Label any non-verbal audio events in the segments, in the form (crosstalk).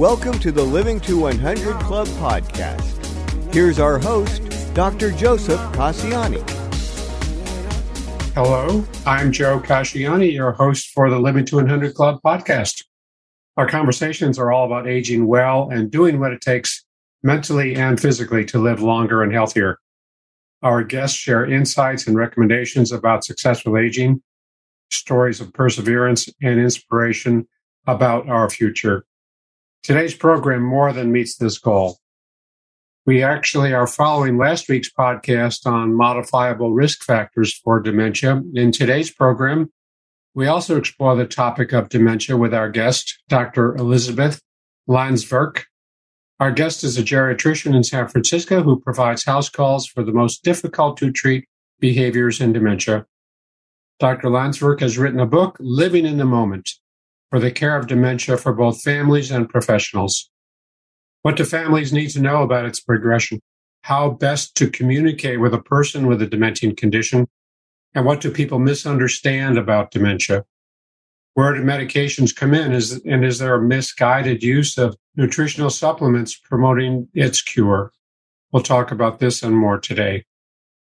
Welcome to the Living to 100 Club podcast. Here's our host, Dr. Joseph Casciani. Hello, I'm Joe Casciani, your host for the Living to 100 Club podcast. Our conversations are all about aging well and doing what it takes mentally and physically to live longer and healthier. Our guests share insights and recommendations about successful aging, stories of perseverance, and inspiration about our future. Today's program more than meets this goal. We actually are following last week's podcast on modifiable risk factors for dementia. In today's program, we also explore the topic of dementia with our guest, Dr. Elizabeth Landsverk. Our guest is a geriatrician in San Francisco who provides house calls for the most difficult to treat behaviors in dementia. Dr. Landsverk has written a book, Living in the Moment, for the care of dementia for both families and professionals. What do families need to know about its progression? How best to communicate with a person with a dementing condition? And what do people misunderstand about dementia? Where do medications come in? Is, and is there a misguided use of nutritional supplements promoting its cure? We'll talk about this and more today.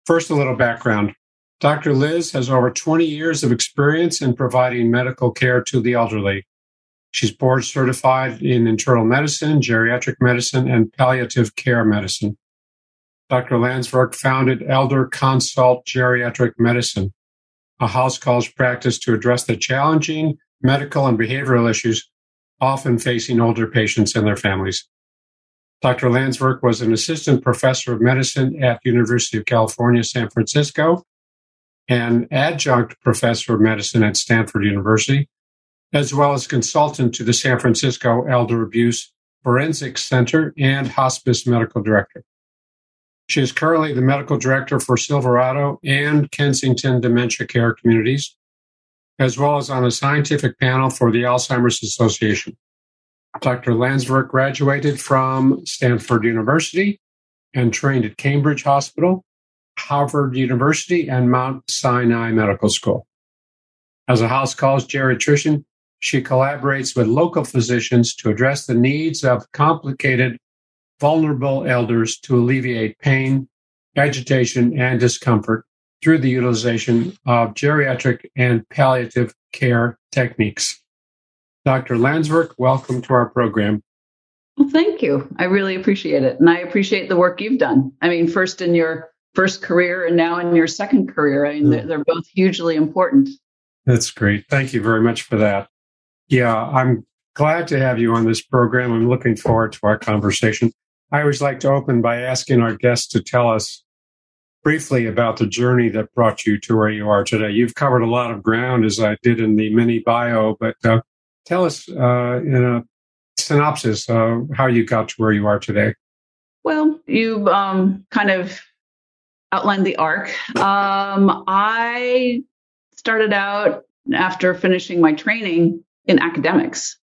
First, a little background. Dr. Liz has over 20 years of experience in providing medical care to the elderly. She's board certified in internal medicine, geriatric medicine, and palliative care medicine. Dr. Landsverk founded Elder Consult Geriatric Medicine, a house calls practice to address the challenging medical and behavioral issues often facing older patients and their families. Dr. Landsverk was an assistant professor of medicine at University of California, San Francisco, and adjunct professor of medicine at Stanford University, as well as consultant to the San Francisco Elder Abuse Forensics Center and hospice medical director. She is currently the medical director for Silverado and Kensington Dementia Care Communities, as well as on a scientific panel for the Alzheimer's Association. Dr. Landsverk graduated from Stanford University and trained at Cambridge Hospital Harvard University and Mount Sinai Medical School. As a house calls geriatrician, she collaborates with local physicians to address the needs of complicated, vulnerable elders to alleviate pain, agitation, and discomfort through the utilization of geriatric and palliative care techniques. Dr. Landsverk, welcome to our program. Well, thank you. I really appreciate it. And I appreciate the work you've done. I mean, first in your first career and now in your second career. I mean, they're, they're both hugely important. That's great. Thank you very much for that. Yeah, I'm glad to have you on this program. I'm looking forward to our conversation. I always like to open by asking our guests to tell us briefly about the journey that brought you to where you are today. You've covered a lot of ground, as I did in the mini bio, but uh, tell us uh, in a synopsis uh, how you got to where you are today. Well, you um, kind of outlined the arc. Um, I started out after finishing my training in academics.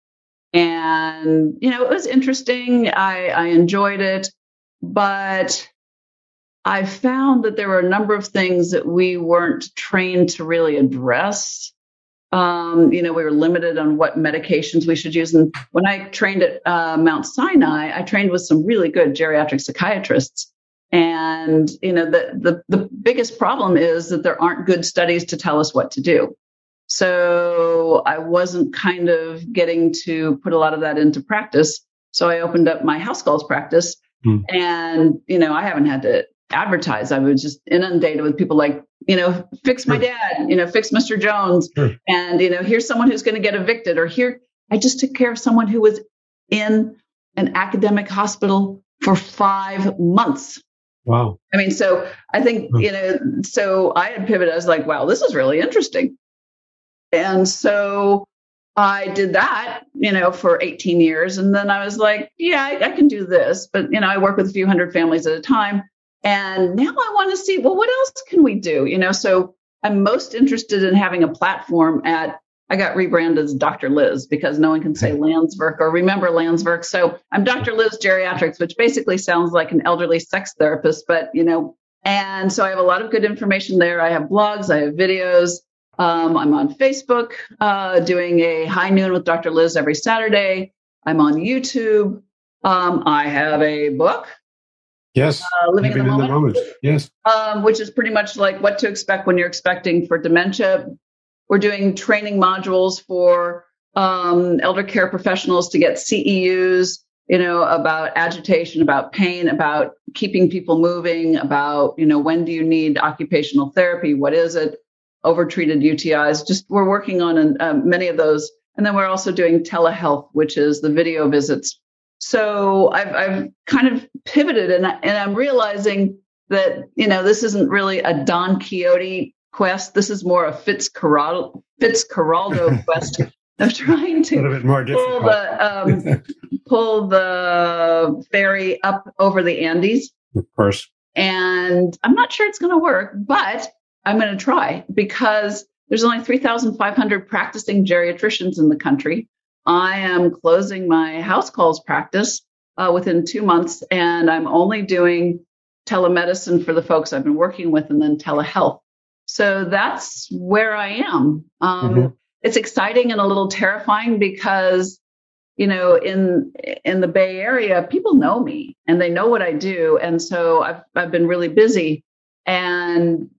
And, you know, it was interesting. I, I enjoyed it, but I found that there were a number of things that we weren't trained to really address. Um, you know, we were limited on what medications we should use. And when I trained at uh, Mount Sinai, I trained with some really good geriatric psychiatrists. And you know, the, the the biggest problem is that there aren't good studies to tell us what to do. So I wasn't kind of getting to put a lot of that into practice. So I opened up my house calls practice, mm. and you know, I haven't had to advertise. I was just inundated with people like, you know, fix my dad, you know, fix Mr. Jones, sure. and you know, here's someone who's going to get evicted, or here I just took care of someone who was in an academic hospital for five months. Wow. I mean, so I think, hmm. you know, so I had pivoted. I was like, wow, this is really interesting. And so I did that, you know, for 18 years. And then I was like, yeah, I, I can do this. But, you know, I work with a few hundred families at a time. And now I want to see, well, what else can we do? You know, so I'm most interested in having a platform at I got rebranded as Dr. Liz because no one can say Landsverk or remember Landsverk. So I'm Dr. Liz Geriatrics, which basically sounds like an elderly sex therapist, but you know, and so I have a lot of good information there. I have blogs, I have videos. Um, I'm on Facebook uh, doing a high noon with Dr. Liz every Saturday. I'm on YouTube. Um, I have a book. Yes. Uh, Living, Living in, the, in the, moment, Yes. Um, which is pretty much like what to expect when you're expecting for dementia. We're doing training modules for um, elder care professionals to get CEUs, you know, about agitation, about pain, about keeping people moving, about, you know, when do you need occupational therapy? What is it? Overtreated UTIs. Just we're working on uh, many of those. And then we're also doing telehealth, which is the video visits so I've, I've kind of pivoted and, and I'm realizing that, you know, this isn't really a Don Quixote quest. This is more a Fitzcarraldo, Fitzcarraldo (laughs) quest of trying to a bit more pull the, um, pull the ferry up over the Andes. Of course. And I'm not sure it's going to work, but I'm going to try because there's only 3,500 practicing geriatricians in the country. I am closing my house calls practice uh, within two months, and I'm only doing telemedicine for the folks I've been working with and then telehealth. So that's where I am. Um, mm-hmm. It's exciting and a little terrifying because, you know, in in the Bay Area, people know me and they know what I do, and so I've I've been really busy. And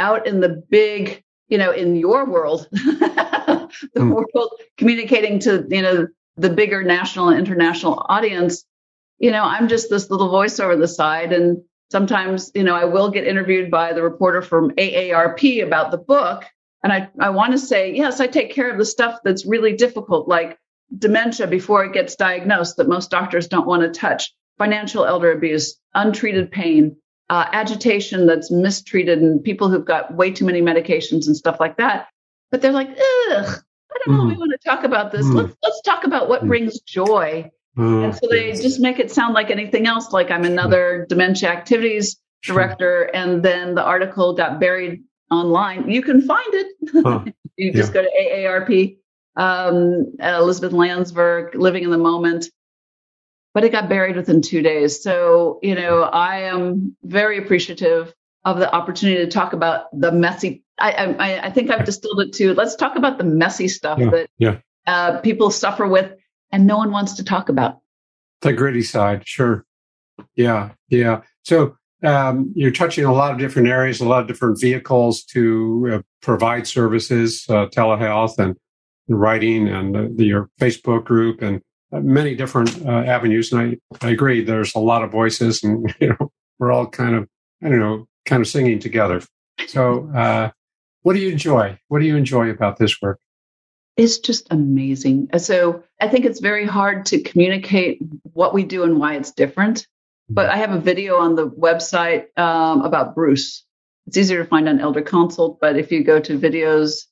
out in the big, you know, in your world, (laughs) the mm. world, communicating to you know the bigger national and international audience. You know, I'm just this little voice over the side, and sometimes you know I will get interviewed by the reporter from AARP about the book, and I I want to say yes, I take care of the stuff that's really difficult, like dementia before it gets diagnosed that most doctors don't want to touch, financial elder abuse, untreated pain, uh, agitation that's mistreated, and people who've got way too many medications and stuff like that. But they're like, ugh, I don't know. Mm. We want to talk about this. Mm. Let's let's talk about what mm. brings joy. Mm. And so they just make it sound like anything else, like I'm another dementia activities director, and then the article got buried online. You can find it. Huh. (laughs) you just yeah. go to AARP, um, Elizabeth Landsverk, Living in the Moment. But it got buried within two days. So, you know, I am very appreciative of the opportunity to talk about the messy. I, I, I think I've distilled it to let's talk about the messy stuff yeah, that yeah. Uh, people suffer with and no one wants to talk about. The gritty side, sure. Yeah, yeah. So um, you're touching a lot of different areas, a lot of different vehicles to uh, provide services, uh, telehealth and writing and your Facebook group and uh, many different uh, avenues. And I, I agree, there's a lot of voices and, (laughs) you know, we're all kind of, I don't know, kind of singing together. So, uh, what do you enjoy? What do you enjoy about this work? It's just amazing. So, I think it's very hard to communicate what we do and why it's different. But I have a video on the website um, about Bruce. It's easier to find on Elder Consult, but if you go to videos,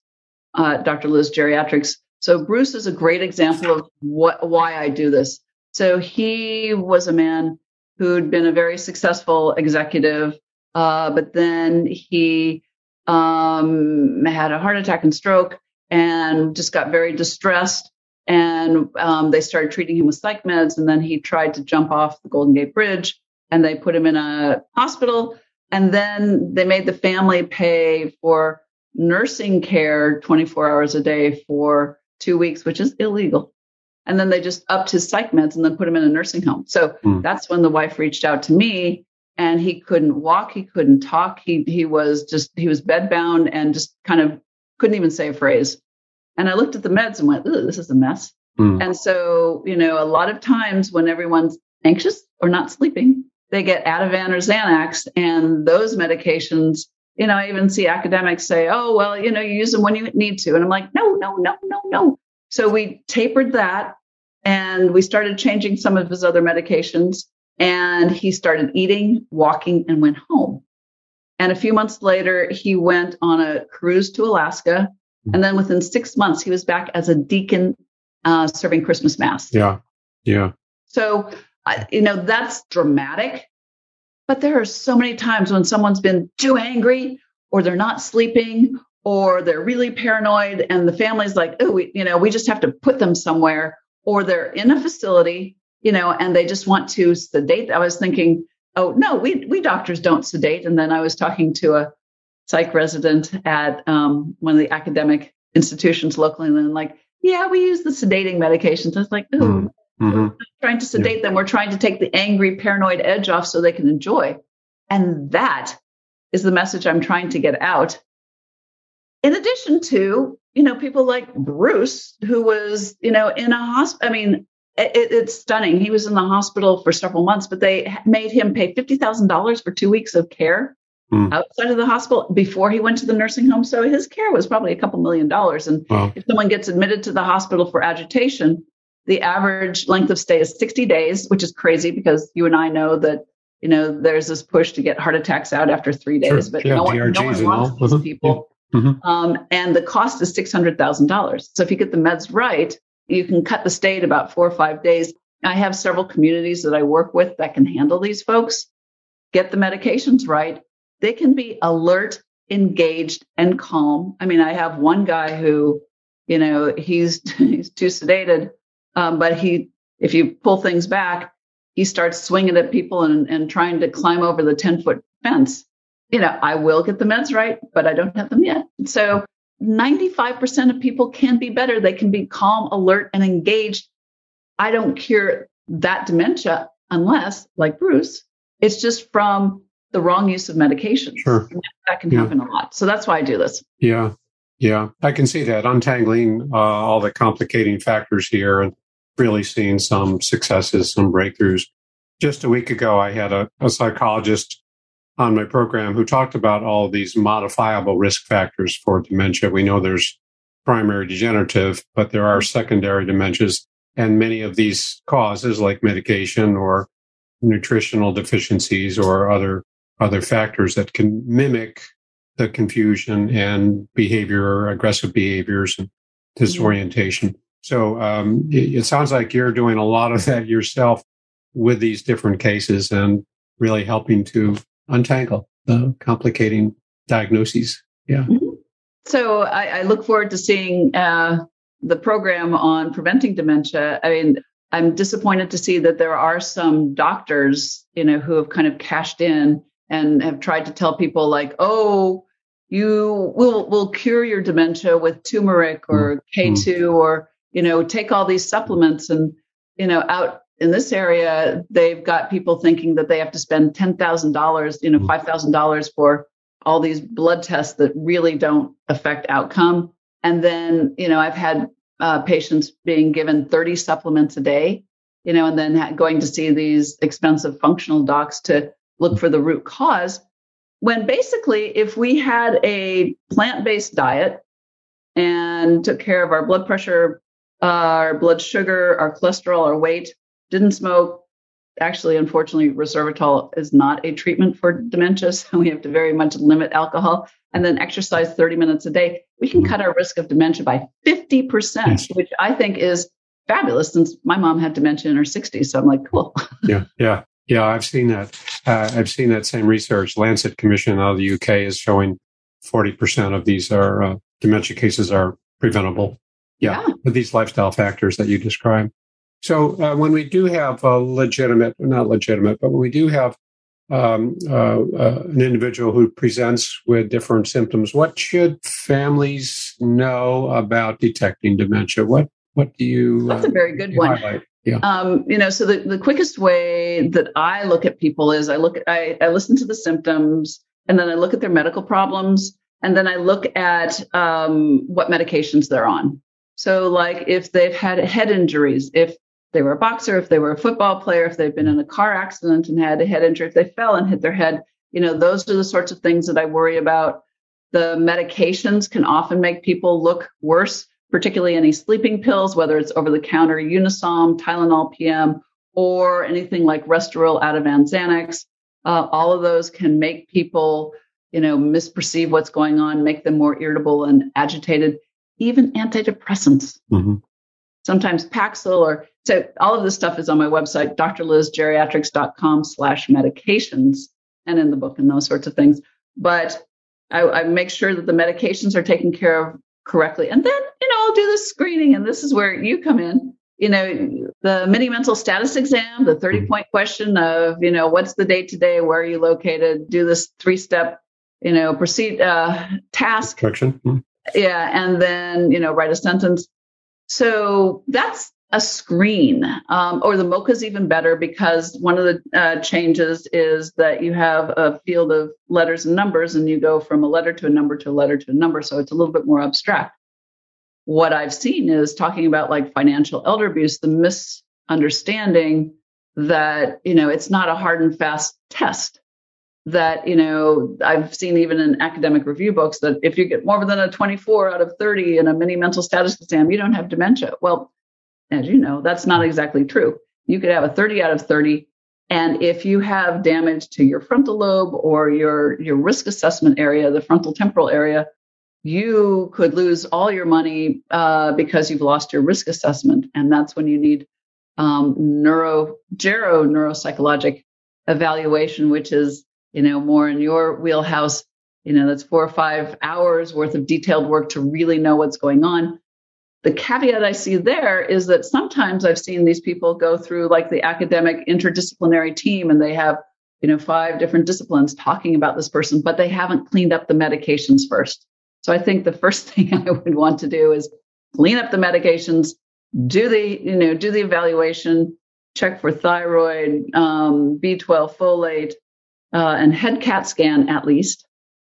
uh, Dr. Liz Geriatrics. So Bruce is a great example of what why I do this. So he was a man who'd been a very successful executive uh, but then he um, had a heart attack and stroke and just got very distressed. And um, they started treating him with psych meds. And then he tried to jump off the Golden Gate Bridge and they put him in a hospital. And then they made the family pay for nursing care 24 hours a day for two weeks, which is illegal. And then they just upped his psych meds and then put him in a nursing home. So mm. that's when the wife reached out to me and he couldn't walk, he couldn't talk. He he was just he was bedbound and just kind of couldn't even say a phrase. And I looked at the meds and went, "Ooh, this is a mess." Mm. And so, you know, a lot of times when everyone's anxious or not sleeping, they get Ativan or Xanax, and those medications. You know, I even see academics say, "Oh, well, you know, you use them when you need to," and I'm like, "No, no, no, no, no." So we tapered that, and we started changing some of his other medications and he started eating, walking, and went home. And a few months later, he went on a cruise to Alaska. And then within six months, he was back as a deacon uh, serving Christmas Mass. Yeah. Yeah. So, uh, you know, that's dramatic. But there are so many times when someone's been too angry or they're not sleeping or they're really paranoid and the family's like, oh, we, you know, we just have to put them somewhere or they're in a facility you know, and they just want to sedate. I was thinking, oh no, we we doctors don't sedate. And then I was talking to a psych resident at um, one of the academic institutions locally, and like, yeah, we use the sedating medications. I was like, oh, mm. Mhm. trying to sedate them. We're trying to take the angry, paranoid edge off so they can enjoy. And that is the message I'm trying to get out. In addition to, you know, people like Bruce, who was, you know, in a hospital. I mean, it, it's stunning. He was in the hospital for several months, but they made him pay $50,000 for two weeks of care Hmm. outside of the hospital before he went to the nursing home. So his care was probably a couple million dollars. And Wow. if someone gets admitted to the hospital for agitation, the average length of stay is 60 days, which is crazy because you and I know that, you know, there's this push to get heart attacks out after three days, Sure. but Yeah, no one, no one wants these Mhm. people. Mhm. Um, and the cost is $600,000. So if you get the meds right, you can cut the state about four or five days. I have several communities that I work with that can handle these folks. Get the medications right. They can be alert, engaged, and calm. I mean, I have one guy who, you know, he's (laughs) he's too sedated, um, but he, if you pull things back, he starts swinging at people and, and trying to climb over the 10 foot fence. You know, I will get the meds right, but I don't have them yet. So 95% of people can be better. They can be calm, alert, and engaged. I don't cure that dementia unless, like Bruce, it's just from the wrong use of medication. Sure. That can Yeah. happen a lot. So that's why I do this. Yeah. Yeah. I can see that untangling uh, all the complicating factors here and really seeing some successes, some breakthroughs. Just a week ago, I had a, a psychologist on my program who talked about all these modifiable risk factors for dementia. We know there's primary degenerative, but there are secondary dementias. And many of these causes, like medication or nutritional deficiencies or other other factors that can mimic the confusion and behavior, aggressive behaviors and disorientation. So um, it, it sounds like you're doing a lot of that yourself with these different cases and really helping to untangle the complicating diagnoses. Yeah. So I, I look forward to seeing uh, the program on preventing dementia. I mean, I'm disappointed to see that there are some doctors, you know, who have kind of cashed in and have tried to tell people like, oh, you will will cure your dementia with turmeric or K2 or you know take all these supplements and you know out in this area they've got people thinking that they have to spend ten thousand dollars you know five thousand dollars for all these blood tests that really don't affect outcome. And then you know I've had uh, patients being given 30 supplements a day you know and then ha- going to see these expensive functional docs to look for the root cause. When basically if we had a plant-based diet and took care of our blood pressure uh, our blood sugar our cholesterol our weight didn't smoke actually unfortunately resveratrol is not a treatment for dementia (laughs) so we have to very much limit alcohol and then exercise 30 minutes a day we can cut our risk of dementia by 50% Yes. which i think is fabulous since my mom had dementia in her 60s so i'm like cool (laughs) Yeah. Yeah. Yeah. I've seen that. Uh, I've seen that same research. Lancet Commission out of the UK is showing 40% of these are uh, dementia cases are preventable. Yeah, Yeah. With these lifestyle factors that you described. So uh, when we do have a legitimate, not legitimate, but when we do have um, uh, uh, an individual who presents with different symptoms, what should families know about detecting dementia? What what do you? that's a uh, very good one highlight? Yeah. Um, you know, so the, the quickest way that I look at people is I look at, I, I listen to the symptoms and then I look at their medical problems and then I look at um, what medications they're on. So like if they've had head injuries, if they were a boxer, if they were a football player, if they've been in a car accident and had a head injury, if they fell and hit their head, you know, those are the sorts of things that I worry about. The medications can often make people look worse particularly any sleeping pills, whether it's over the counter Unisom, Tylenol PM, or anything like Restoril, Ativan, Xanax. Uh, all of those can make people, you know, misperceive what's going on, make them more irritable and agitated. Even antidepressants, Mhm. Sometimes Paxil, or so all of this stuff is on my website, drlizgeriatrics.com slash medications, and in the book and those sorts of things. But I, I make sure that the medications are taken care of correctly. And then, you know, I'll do the screening, and this is where you come in. You know, the mini mental status exam, the 30 point question of, you know, what's the date today? Where are you located? Do this three step, you know, proceed, uh, task. Correction. Mhm. Yeah. And then, you know, write a sentence. So that's a screen, um, or the MoCA is even better because one of the uh, changes is that you have a field of letters and numbers, and you go from a letter to a number to a letter to a number. So it's a little bit more abstract. What I've seen is talking about like financial elder abuse, the misunderstanding that you know it's not a hard and fast test that you know i've seen even in academic review books that if you get more than a 24 out of 30 in a mini mental status exam you don't have dementia well as you know, that's not exactly true. You could have a 30 out of 30. And if you have damage to your frontal lobe or your, your risk assessment area, the frontal temporal area, you could lose all your money uh, because you've lost your risk assessment. And that's when you need um, neuro, gero neuropsychologic evaluation, which is, you know, more in your wheelhouse. You know, that's four or five hours worth of detailed work to really know what's going on the caveat I see there is that sometimes I've seen these people go through like the academic interdisciplinary team and they have, you know, five different disciplines talking about this person, but they haven't cleaned up the medications first. So I think the first (laughs) thing I would want to do is clean up the medications, do the, you know, do the evaluation, check for thyroid, um, B12 folate, uh, and head CAT scan at least.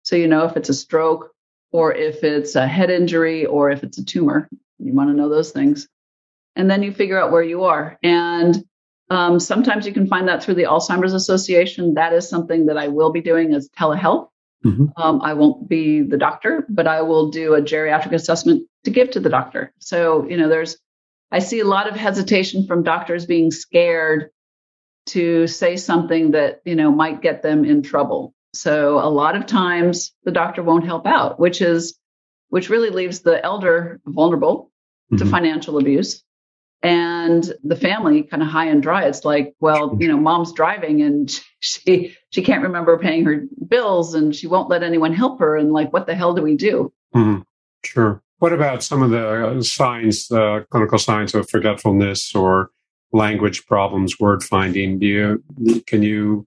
So you know if it's a stroke or if it's a head injury or if it's a tumor. You want to know those things. And then you figure out where you are. And um, sometimes you can find that through the Alzheimer's Association. That is something that I will be doing as telehealth. Mm-hmm. Um, I won't be the doctor, but I will do a geriatric assessment to give to the doctor. So, you know, there's, I see a lot of hesitation from doctors being scared to say something that, you know, might get them in trouble. So a lot of times the doctor won't help out, which is, which really leaves the elder vulnerable mm-hmm. to financial abuse and the family kind of high and dry. It's like, well, you know, mom's driving and (laughs) she she can't remember paying her bills and she won't let anyone help her. And like, what the hell do we do? Mm-hmm. Sure. What about some of the signs, uh, clinical signs of forgetfulness or language problems, word finding? Do you can you?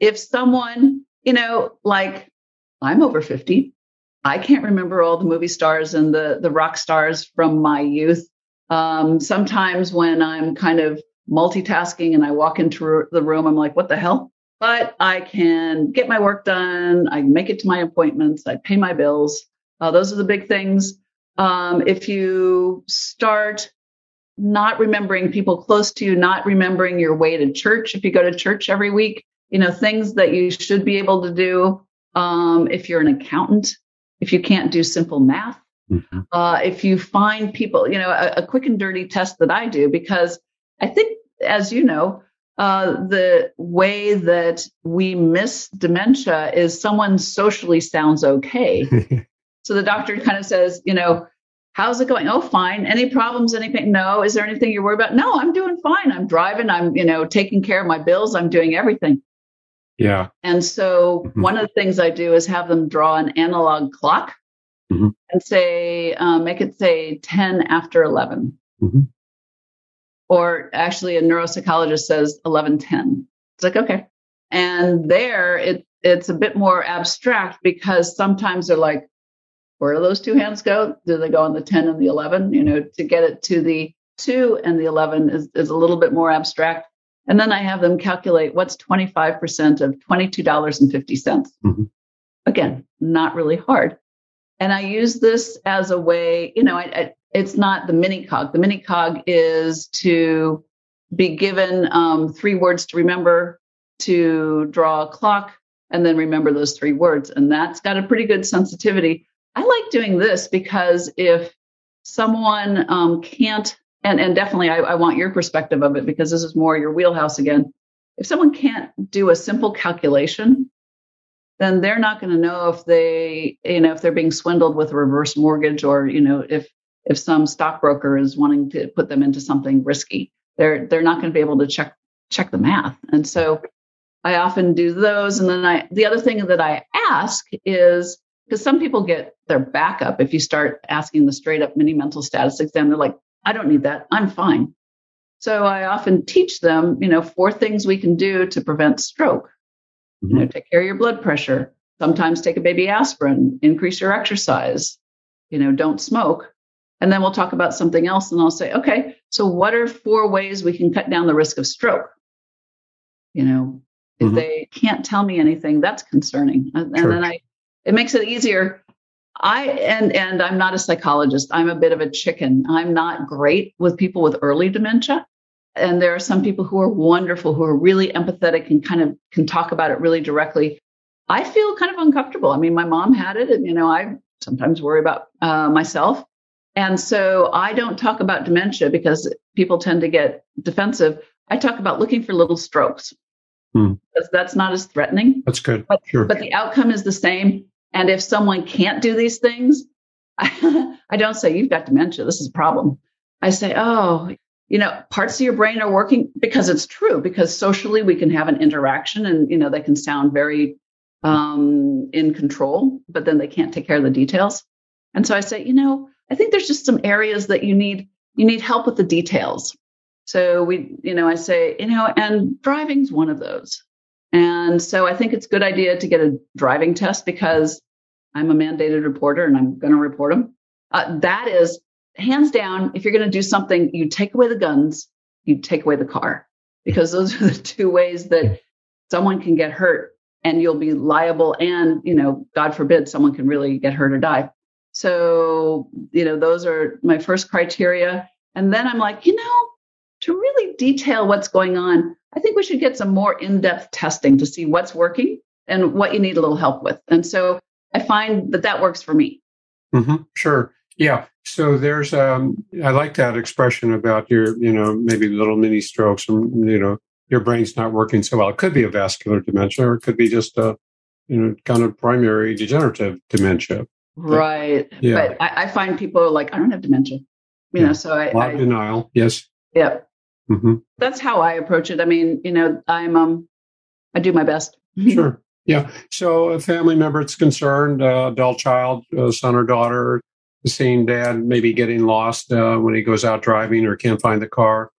If someone, you know, like I'm over fifty, I can't remember all the movie stars and the the rock stars from my youth. Um, sometimes when I'm kind of multitasking and I walk into the room, I'm like, what the hell? But I can get my work done. I make it to my appointments. I pay my bills. Uh, those are the big things. Um, if you start not remembering people close to you, not remembering your way to church, if you go to church every week, you know, things that you should be able to do. Um, if you're an accountant, if you can't do simple math, mm-hmm. uh, if you find people, you know, a, a, quick and dirty test that I do, because I think, as you know, uh, the way that we miss dementia is someone socially sounds okay. (laughs) so the doctor kind of says, you know, how's it going? Oh, fine. Any problems? Anything? No. Is there anything you're worried about? No, I'm doing fine. I'm driving. I'm, you know, taking care of my bills. I'm doing everything. Yeah. And so mm-hmm. one of the things I do is have them draw an analog clock mm-hmm. and say, um, make it say 10 after 11. Mm-hmm. Or actually, a neuropsychologist says 1110. It's like, okay. And there, it, it's a bit more abstract because sometimes they're like, where do those two hands go? Do they go on the 10 and the 11? You know, to get it to the 2 and the 11 is, is a little bit more abstract. And then I have them calculate what's 25% of $22.50. percent mm hmm Again, not really hard. And I use this as a way, you know, I, I, it's not the mini cog. The mini cog is to be given um, three words to remember, to draw a clock, and then remember those three words. And that's got a pretty good sensitivity. I like doing this because if someone um, can't and and definitely I, I want your perspective of it because this is more your wheelhouse again. If someone can't do a simple calculation, then they're not going to know if they, you know, if they're being swindled with a reverse mortgage or, you know, if if some stockbroker is wanting to put them into something risky. They're they're not going to be able to check check the math. And so I often do those. And then I the other thing that I ask is because some people get their backup if you start asking the straight up mini mental status exam, they're like, I don't need that. I'm fine. So I often teach them, you know, four things we can do to prevent stroke. Mm-hmm. You know, take care of your blood pressure. Sometimes take a baby aspirin, increase your exercise, you know, don't smoke. And then we'll talk about something else and I'll say, okay, So, what are four ways we can cut down the risk of stroke? You know, if mm-hmm. they can't tell me anything, that's concerning. And, sure. and then I, it makes it easier. I and and I'm not a psychologist. I'm a bit of a chicken. I'm not great with people with early dementia. And there are some people who are wonderful, who are really empathetic and kind of can talk about it really directly. I feel kind of uncomfortable. I mean, my mom had it, and you know, I sometimes worry about uh, myself. And so I don't talk about dementia because people tend to get defensive. I talk about looking for little strokes hmm. that's not as threatening. That's good. But, sure. but the outcome is the same. And if someone can't do these things, (laughs) I, don't say, you've got dementia. This is a problem. I say, oh, you know, parts of your brain are working because it's true, because socially we can have an interaction and, you know, they can sound very um, in control, but then they can't take care of the details. And so I say, you know, I think there's just some areas that you need you need help with the details. So we, you know, I say, you know, and driving's one of those. And so I think it's a good idea to get a driving test because I'm a mandated reporter and I'm going to report them. Uh, that is hands down. If you're going to do something, you take away the guns, you take away the car, because those are the two ways that someone can get hurt and you'll be liable and you know god forbid someone can really get hurt or die so you know those are my first criteria and then i'm like you know to really detail what's going on i think we should get some more in-depth testing to see what's working and what you need a little help with and so i find that that works for me mm-hmm. sure yeah so there's um i like that expression about your you know maybe little mini strokes and you know your brain's not working so well. It could be a vascular dementia, or it could be just a you know kind of primary degenerative dementia. Right. But, yeah. But I, I, find people like, I don't have dementia. You yeah. know, so I, I denial. Yes. Yeah. Mm-hmm. That's how I approach it. I mean, you know, I'm um, I do my best. (laughs) sure. Yeah. So a family member that's concerned, uh, adult child, uh, son or daughter, seeing dad maybe getting lost uh, when he goes out driving or can't find the car.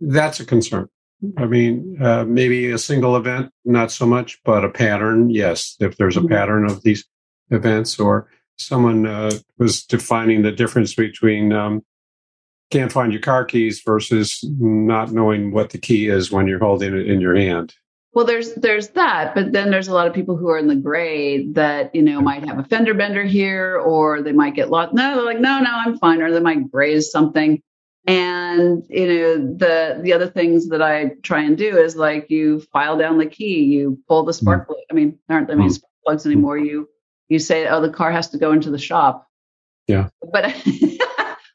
That's a concern. I mean, uh, maybe a single event, not so much, but a pattern, yes. If there's a mm-hmm. pattern of these events, or someone uh, was defining the difference between um, can't find your car keys versus not knowing what the key is when you're holding it in your hand. Well, there's there's that, but then there's a lot of people who are in the gray that you know might have a fender bender here, or they might get lost. No, they're like, no, no, I'm fine, or they might graze something. And you know the the other things that I try and do is like you file down the key, you pull the spark plug. I mean, there aren't that many mm. spark plugs anymore. You you say, oh, the car has to go into the shop. Yeah. But (laughs)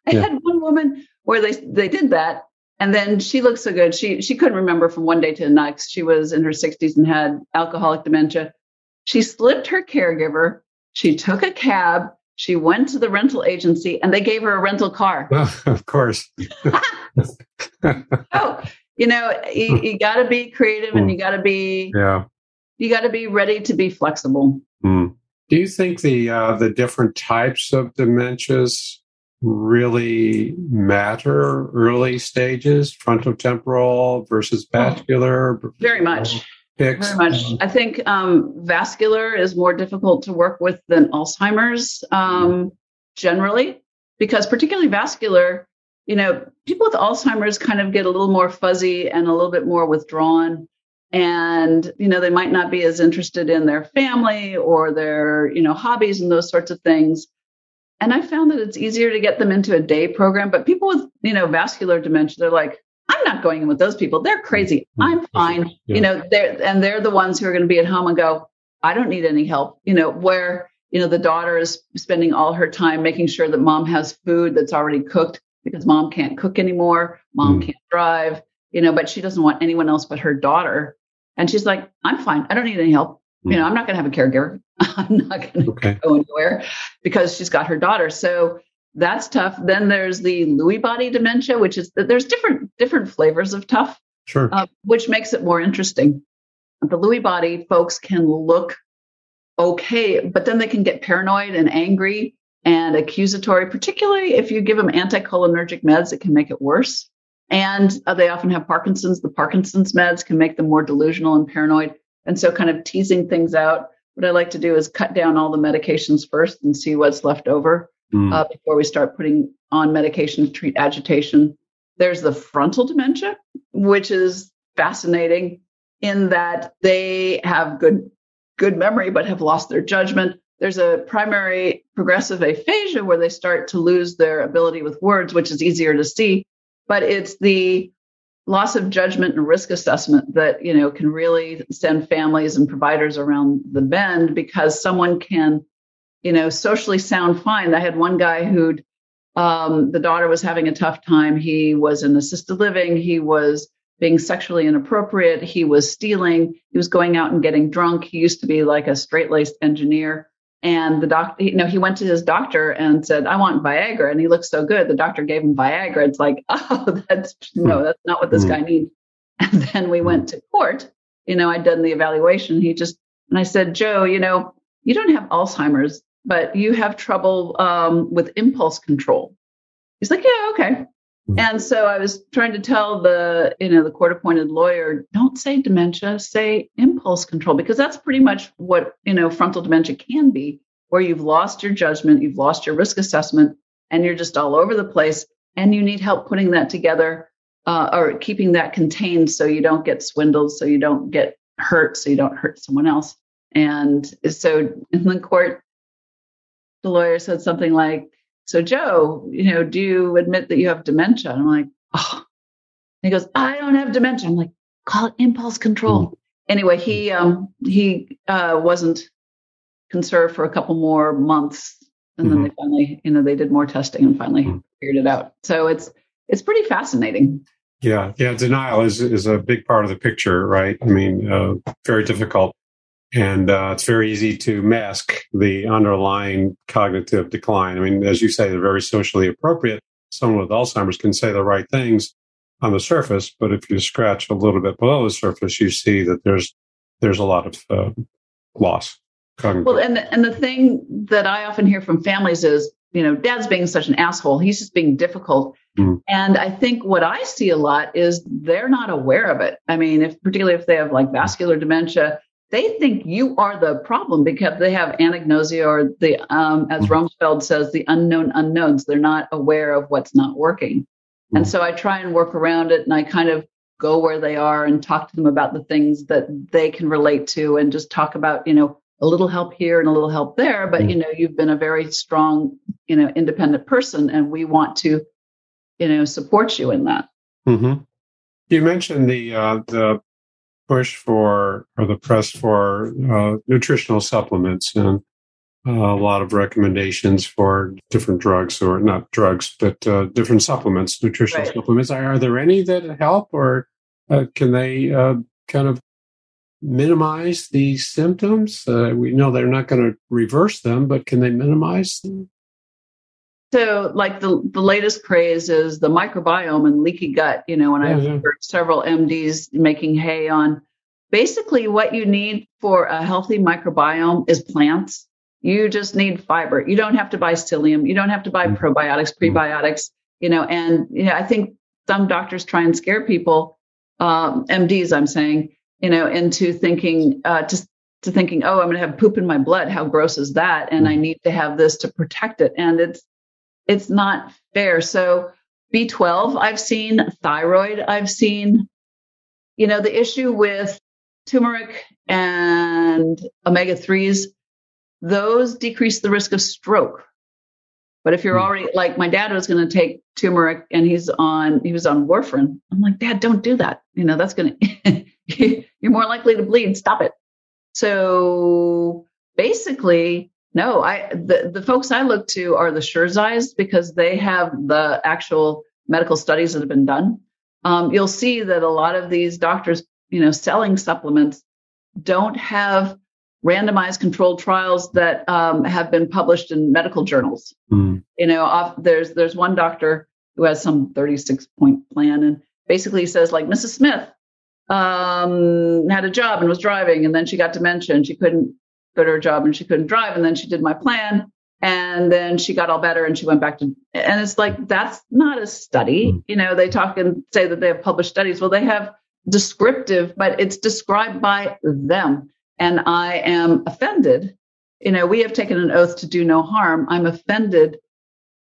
I, I yeah. had one woman where they they did that, and then she looked so good. She she couldn't remember from one day to the next. She was in her 60s and had alcoholic dementia. She slipped her caregiver. She took a cab she went to the rental agency and they gave her a rental car. Well, (laughs) of course. (laughs) (laughs) oh, you know, you, you got to be creative and you got to be yeah. You got to be ready to be flexible. Mm. Do you think the uh, the different types of dementias really matter? Early stages, frontotemporal versus oh, vascular. Very much Pick's? Very much. I think um, vascular is more difficult to work with than Alzheimer's um, generally, because particularly vascular, you know, people with Alzheimer's kind of get a little more fuzzy and a little bit more withdrawn. And, you know, they might not be as interested in their family or their, you know, hobbies and those sorts of things. And I found that it's easier to get them into a day program. But people with, you know, vascular dementia, they're like, I'm not going in with those people. They're crazy. Mm-hmm. I'm fine. Yeah. You know, they're and they're the ones who are going to be at home and go, I don't need any help. You know, where, you know, the daughter is spending all her time making sure that mom has food that's already cooked because mom can't cook anymore. Mom mm. can't drive, you know, but she doesn't want anyone else but her daughter. And she's like, I'm fine. I don't need any help. Mm. You know, I'm not going to have a caregiver. (laughs) I'm not going to okay. go anywhere because she's got her daughter. So that's tough. Then there's the Lewy body dementia, which is there's different different flavors of tough, sure, uh, which makes it more interesting. The Lewy body folks can look okay, but then they can get paranoid and angry and accusatory, particularly if you give them anticholinergic meds, it can make it worse. And uh, they often have Parkinson's. The Parkinson's meds can make them more delusional and paranoid. And so, kind of teasing things out. What I like to do is cut down all the medications first and see what's left over mm. uh, before we start putting on medication to treat agitation. There's the frontal dementia, which is fascinating in that they have good good memory but have lost their judgment. There's a primary progressive aphasia where they start to lose their ability with words, which is easier to see, but it's the loss of judgment and risk assessment that you know can really send families and providers around the bend because someone can you know socially sound fine. I had one guy who'd um, the daughter was having a tough time. He was in assisted living. He was being sexually inappropriate. He was stealing. He was going out and getting drunk. He used to be like a straight-laced engineer and the doctor, you know, he went to his doctor and said, I want Viagra. And he looked so good. The doctor gave him Viagra. It's like, (laughs) oh, that's no, hmm. that's not what this hmm. guy needs. (laughs) And then we went hmm. to court. You know, I'd done the evaluation. He just, and I said, Joe, you know, you don't have Alzheimer's, but you have trouble um, with impulse control. He's like, yeah, okay. Mm-hmm. And so I was trying to tell the, you know, the court appointed lawyer, don't say dementia, say impulse control, because that's pretty much what, you know, frontal dementia can be, where you've lost your judgment, you've lost your risk assessment, and you're just all over the place. And you need help putting that together uh, or keeping that contained so you don't get swindled, so you don't get hurt, so you don't hurt someone else. And so in the court, the lawyer said something like, so Joe, you know, do you admit that you have dementia? And I'm like, oh. And he goes, I don't have dementia. I'm like, call it impulse control. Mm. Anyway, he um he uh, wasn't conserved for a couple more months, and mm-hmm. then they finally, you know, they did more testing and finally mm. figured it out. So it's it's pretty fascinating. Yeah, yeah. Denial is is a big part of the picture, right? I mean, uh, very difficult and uh, it's very easy to mask the underlying cognitive decline. I mean, as you say, they're very socially appropriate. Someone with Alzheimer's can say the right things on the surface, but if you scratch a little bit below the surface, you see that there's there's a lot of uh, loss. Cognitive. Well, and the, and the thing that I often hear from families is, you know, dad's being such an asshole. He's just being difficult. Mm. And I think what I see a lot is they're not aware of it. I mean, if particularly if they have like vascular dementia, they think you are the problem because they have anosognosia or the, um, as mm-hmm. Rumsfeld says, the unknown unknowns. They're not aware of what's not working. Mm-hmm. And so I try and work around it and I kind of go where they are and talk to them about the things that they can relate to and just talk about, you know, a little help here and a little help there. But, mm-hmm. you know, you've been a very strong, you know, independent person and we want to, you know, support you in that. Mm-hmm. You mentioned the uh, the push for or the press for uh, nutritional supplements and uh, a lot of recommendations for different drugs or not drugs but uh, different supplements nutritional right. supplements. Are, are, there any that help or uh, can they uh, kind of minimize the symptoms? Uh, we know they're not going to reverse them but can they minimize them so, like the, the latest craze is the microbiome and leaky gut, you know, and I've heard several MDs making hay on basically what you need for a healthy microbiome is plants. You just need fiber. You don't have to buy psyllium. You don't have to buy mm-hmm. probiotics, mm-hmm. prebiotics, you know, and you know, I think some doctors try and scare people, um, MDs, I'm saying, you know, into thinking, uh, to, to thinking, oh, I'm going to have poop in my blood. How gross is that? And I mm-hmm. need to have this to protect it. And it's, it's not fair. So B12, I've seen thyroid, I've seen, you know, the issue with turmeric and omega 3s, those decrease the risk of stroke. But if you're hmm. already like my dad was going to take turmeric and he's on, he was on warfarin. I'm like, Dad, don't do that. You know, that's going (laughs) to, you're more likely to bleed. Stop it. So basically, no, I the, the folks I look to are the Sherzais because they have the actual medical studies that have been done. Um, you'll see that a lot of these doctors, you know, selling supplements don't have randomized controlled trials that um, have been published in medical journals. Mm. You know, off, there's there's one doctor who has some 36 point plan and basically says like Mrs. Smith um, had a job and was driving and then she got dementia and she couldn't go to her job and she couldn't drive. And then she did my plan and then she got all better and she went back to, and it's like, that's not a study. Mm. You know, they talk and say that they have published studies. Well, they have descriptive, but it's described by them. And I am offended. You know, we have taken an oath to do no harm. I'm offended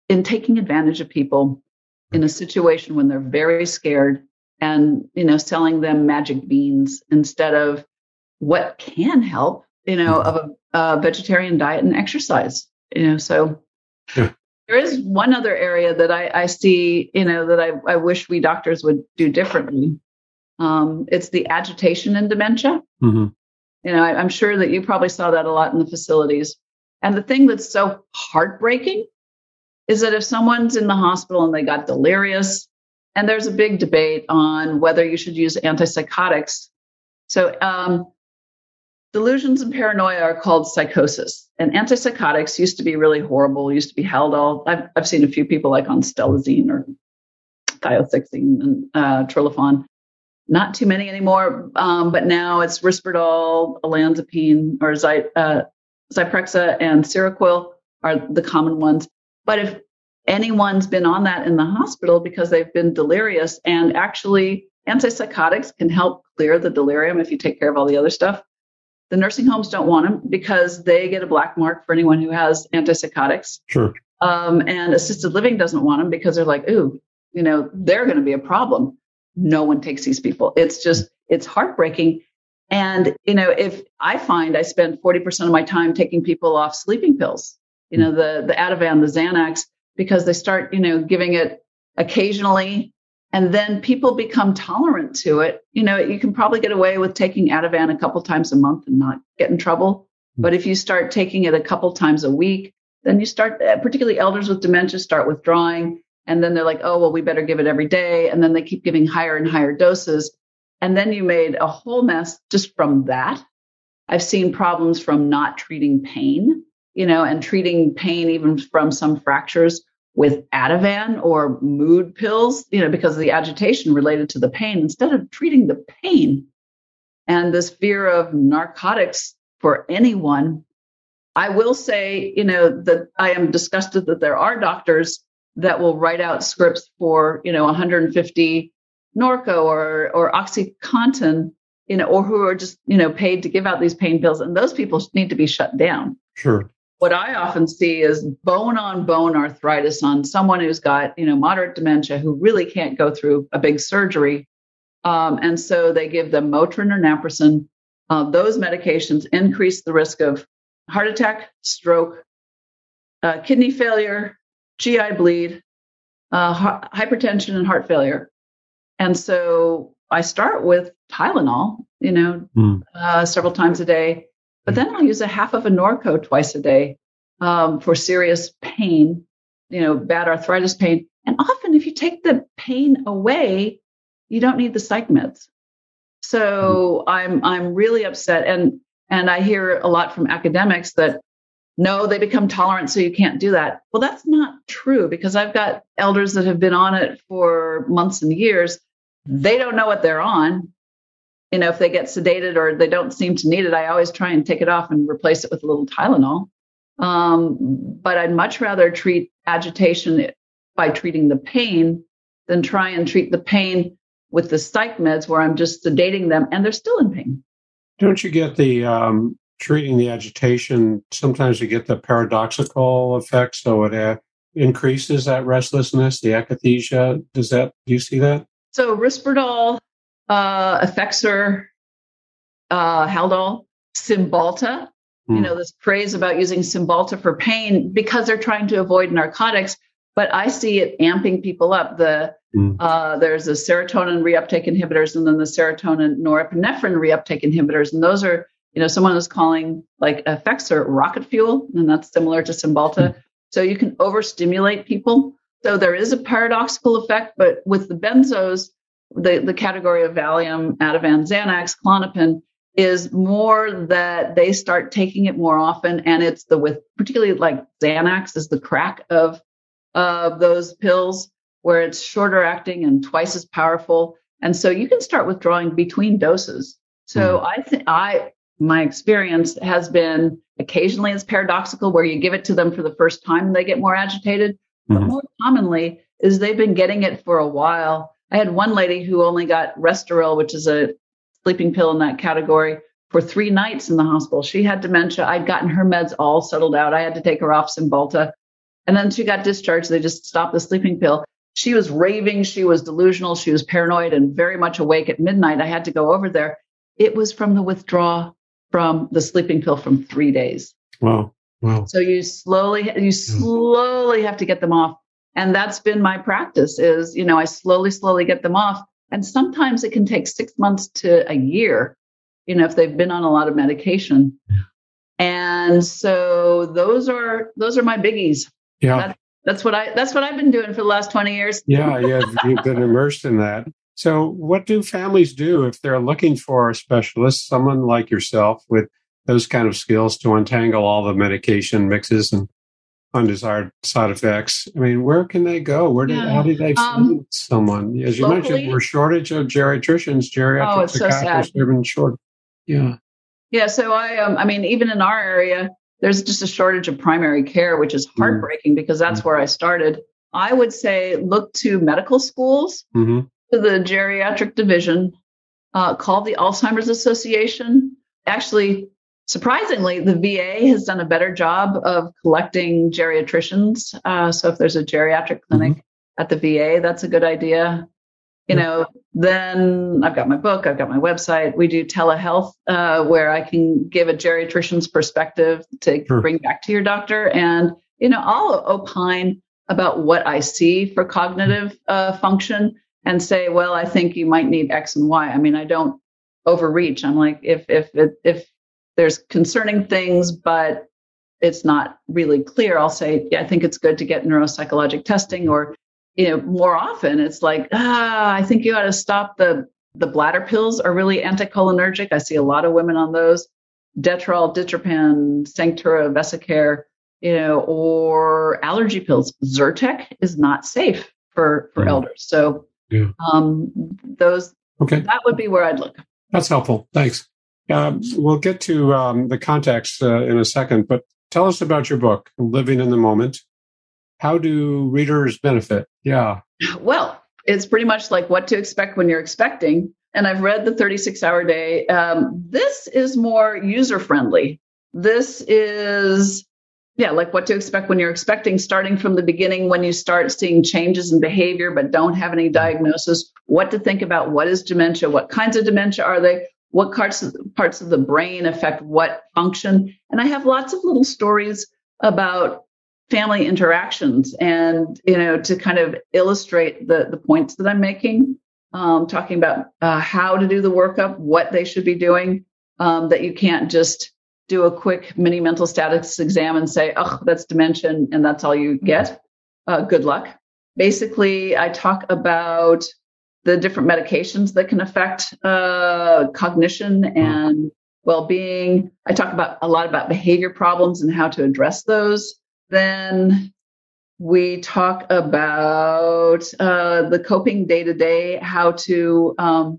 in taking advantage of people in a situation when they're very scared and, you know, selling them magic beans instead of what can help, you know, of a, a vegetarian diet and exercise, you know, so yeah. there is one other area that I, I see, you know, that I, I wish we doctors would do differently. Um, it's the agitation in dementia. Mm-hmm. You know, I, I'm sure that you probably saw that a lot in the facilities. And the thing that's so heartbreaking is that if someone's in the hospital and they got delirious, and there's a big debate on whether you should use antipsychotics. So, um, delusions and paranoia are called psychosis, and antipsychotics used to be really horrible. Used to be held all. I've, I've seen a few people like on stelazine or thiothixene and uh. Not too many anymore, um, but now it's Risperdal, olanzapine, or Zy, uh, Zyprexa and Seroquel are the common ones. But if anyone's been on that in the hospital because they've been delirious, and actually antipsychotics can help clear the delirium if you take care of all the other stuff. The nursing homes don't want them because they get a black mark for anyone who has antipsychotics. Sure. Um, and assisted living doesn't want them because they're like, ooh, you know, they're going to be a problem. No one takes these people. It's just, it's heartbreaking. And, you know, if I find I spend 40% of my time taking people off sleeping pills, you know, the, the Ativan, the Xanax, because they start, you know, giving it occasionally and then people become tolerant to it. You know, you can probably get away with taking Ativan a couple times a month and not get in trouble. Hmm. But if you start taking it a couple times a week, then you start, uh, particularly elders with dementia, start withdrawing. And then they're like, oh, well, we better give it every day. And then they keep giving higher and higher doses. And then you made a whole mess just from that. I've seen problems from not treating pain, you know, and treating pain even from some fractures with Ativan or mood pills, you know, because of the agitation related to the pain, instead of treating the pain and this fear of narcotics for anyone. I will say, you know, that I am disgusted that there are doctors that will write out scripts for, you know, 150 Norco or or OxyContin, you know, or who are just, you know, paid to give out these pain pills. And those people need to be shut down. Sure. What I often see is bone on bone arthritis on someone who's got, you know, moderate dementia who really can't go through a big surgery. Um, and so they give them Motrin or Naproxen. Uh, those medications increase the risk of heart attack, stroke, uh, kidney failure, GI bleed, uh, hypertension, and heart failure. And so I start with Tylenol, you know, mm. uh, several times a day, but then I'll use a half of a Norco twice a day um, for serious pain, you know, bad arthritis pain. And often, if you take the pain away, you don't need the psych meds. So mm. I'm I'm really upset, and and I hear a lot from academics that no, they become tolerant, so you can't do that. Well, that's not true because I've got elders that have been on it for months and years. They don't know what they're on. You know, if they get sedated or they don't seem to need it, I always try and take it off and replace it with a little Tylenol. Um, but I'd much rather treat agitation by treating the pain than try and treat the pain with the psych meds where I'm just sedating them and they're still in pain. Don't you get the um, treating the agitation, sometimes you get the paradoxical effect. So it uh, increases that restlessness, the akathisia. Does that, do you see that? So Risperdal, uh, Effexor, uh, Haldol, Cymbalta, you hmm. know, this praise about using Cymbalta for pain because they're trying to avoid narcotics. But I see it amping people up. The mm. uh, there's a serotonin reuptake inhibitors and then the serotonin norepinephrine reuptake inhibitors, and those are you know, someone is calling like Effexor rocket fuel, and that's similar to Cymbalta. Mm-hmm. So you can overstimulate people. So there is a paradoxical effect, but with the benzos, the, the category of Valium, Ativan, Xanax, Klonopin is more that they start taking it more often. And it's the with particularly like Xanax is the crack of, of those pills where it's shorter acting and twice as powerful. And so you can start withdrawing between doses. So mm. I think I my experience has been occasionally it's paradoxical where you give it to them for the first time and they get more agitated. Mm-hmm. But more commonly is they've been getting it for a while. I had one lady who only got Restoril, which is a sleeping pill in that category, for three nights in the hospital. She had dementia. I'd gotten her meds all settled out. I had to take her off Cymbalta. And then she got discharged. They just stopped the sleeping pill. she was raving, she was delusional, she was paranoid and very much awake at midnight. I had to go over there. It was from the withdrawal from the sleeping pill from three days. Wow. Wow. So you slowly, you slowly have to get them off. And that's been my practice is, you know, I slowly, slowly get them off. And sometimes it can take six months to a year, you know, if they've been on a lot of medication. And so those are, those are my biggies. Yeah. That, that's what I that's what I've been doing for the last 20 years. yeah, (laughs) yeah, you've been immersed in that. So, what do families do if they're looking for a specialist, someone like yourself with those kind of skills to untangle all the medication mixes and undesired side effects? I mean, where can they go? Where did Yeah. how do they find Um, someone? As you mentioned, locally- we're shortage of geriatricians, geriatric Oh, so psychiatrists have been short. Yeah. Yeah, so I um I mean even in our area there's just a shortage of primary care which is heartbreaking because that's where I started. I would say look to medical schools, hmm to the geriatric division, uh, call the Alzheimer's Association. Actually, surprisingly, the VA has done a better job of collecting geriatricians. Uh, so if there's a geriatric clinic at the VA, that's a good idea. You Yeah. know, then I've got my book, I've got my website. We do telehealth, uh, where I can give a geriatrician's perspective to Sure. bring back to your doctor. And, you know, I'll opine about what I see for cognitive uh, function and say, well, I think you might need X and Y. I mean, I don't overreach. I'm like, if if if, if there's concerning things, but it's not really clear, I'll say, yeah, I think it's good to get neuropsychologic testing. Or, you know, more often it's like, ah, I think you ought to stop the the bladder pills are really anticholinergic. I see a lot of women on those. Detrol, Ditropan, Sanctura, Vesicare, you know, or allergy pills. Zyrtec is not safe for for Mhm. elders. So Yeah. um, those Okay. that would be where I'd look. That's helpful. Thanks. Um, we'll get to um, the context uh, in a second, but tell us about your book, Living in the Moment. How do readers benefit? Yeah. Well, it's pretty much like what to expect when you're expecting. And I've read the 36 hour day. Um, this is more user friendly. This is, yeah, like what to expect when you're expecting, starting from the beginning when you start seeing changes in behavior but don't have any diagnosis, what to think about, what is dementia, what kinds of dementia are they, what parts of, parts of the brain affect what function. And I have lots of little stories about family interactions and you know to kind of illustrate the the points that i'm making um, talking about uh, how to do the workup what they should be doing um, that you can't just do a quick mini mental status exam and say oh that's dementia and that's all you get uh, good luck basically i talk about the different medications that can affect uh, cognition and well-being i talk about a lot about behavior problems and how to address those then we talk about uh, the coping day to day, how to um,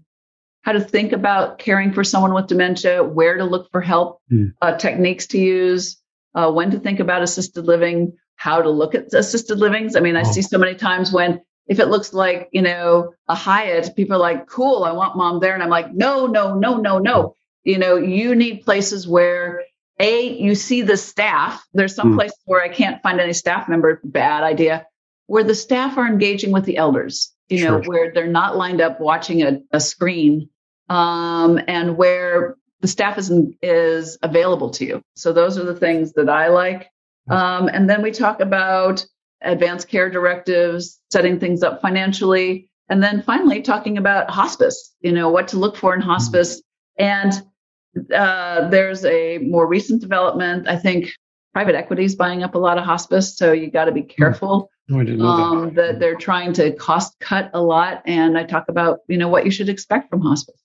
how to think about caring for someone with dementia, where to look for help, Hmm. uh, techniques to use, uh, when to think about assisted living, how to look at assisted livings. I mean, I Oh. see so many times when if it looks like you know a Hyatt, people are like, "Cool, I want mom there," and I'm like, "No, no, no, no, no." You know, you need places where a you see the staff. There's some Mm. places where i can't find any staff member bad idea where the staff are engaging with the elders you know where they're not lined up watching a, a screen um, and where the staff is is available to you. So those are the things that i like. Um, and then we talk about advanced care directives setting things up financially and then finally talking about hospice you know what to look for in hospice and uh, there's a more recent development. I think private equity is buying up a lot of hospice, so you got to be careful No, I didn't know um, that. that they're trying to cost cut a lot. And I talk about you know what you should expect from hospice.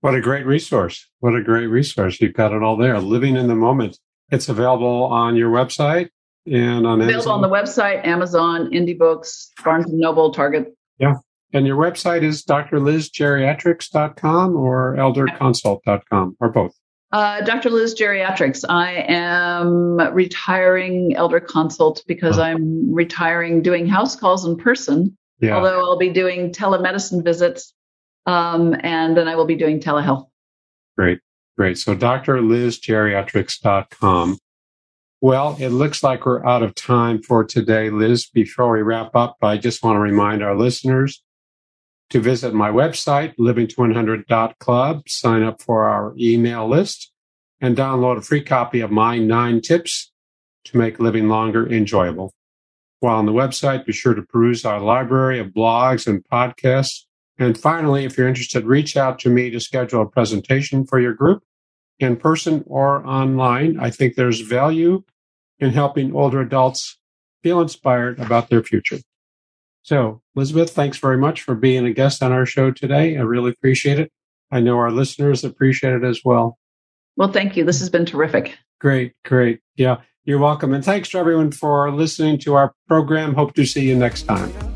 What a great resource. What a great resource. You've got it all there. Living in the Moment. It's available on your website and on Available on the website, Amazon, Indie Books, Barnes and Noble, Target. Yeah, and your website is drlizgeriatrics.com or elderconsult.com or both. Uh, Dr. Liz Geriatrics. I am retiring ElderConsult because Oh. I'm retiring doing house calls in person. Yeah. although I'll be doing telemedicine visits um, and then I will be doing telehealth. Great. Great. So drlizgeriatrics.com. Well, it looks like we're out of time for today, Liz. Before we wrap up, I just want to remind our listeners to visit my website, livingto100.club, sign up for our email list, and download a free copy of my nine tips to make living longer enjoyable. While on the website, be sure to peruse our library of blogs and podcasts. And finally, if you're interested, reach out to me to schedule a presentation for your group in person or online. I think there's value in helping older adults feel inspired about their future. So, Elizabeth, thanks very much for being a guest on our show today. I really appreciate it. I know our listeners appreciate it as well. Well, thank you. This has been terrific. Great, great. Yeah, you're welcome. And thanks to everyone for listening to our program. Hope to see you next time.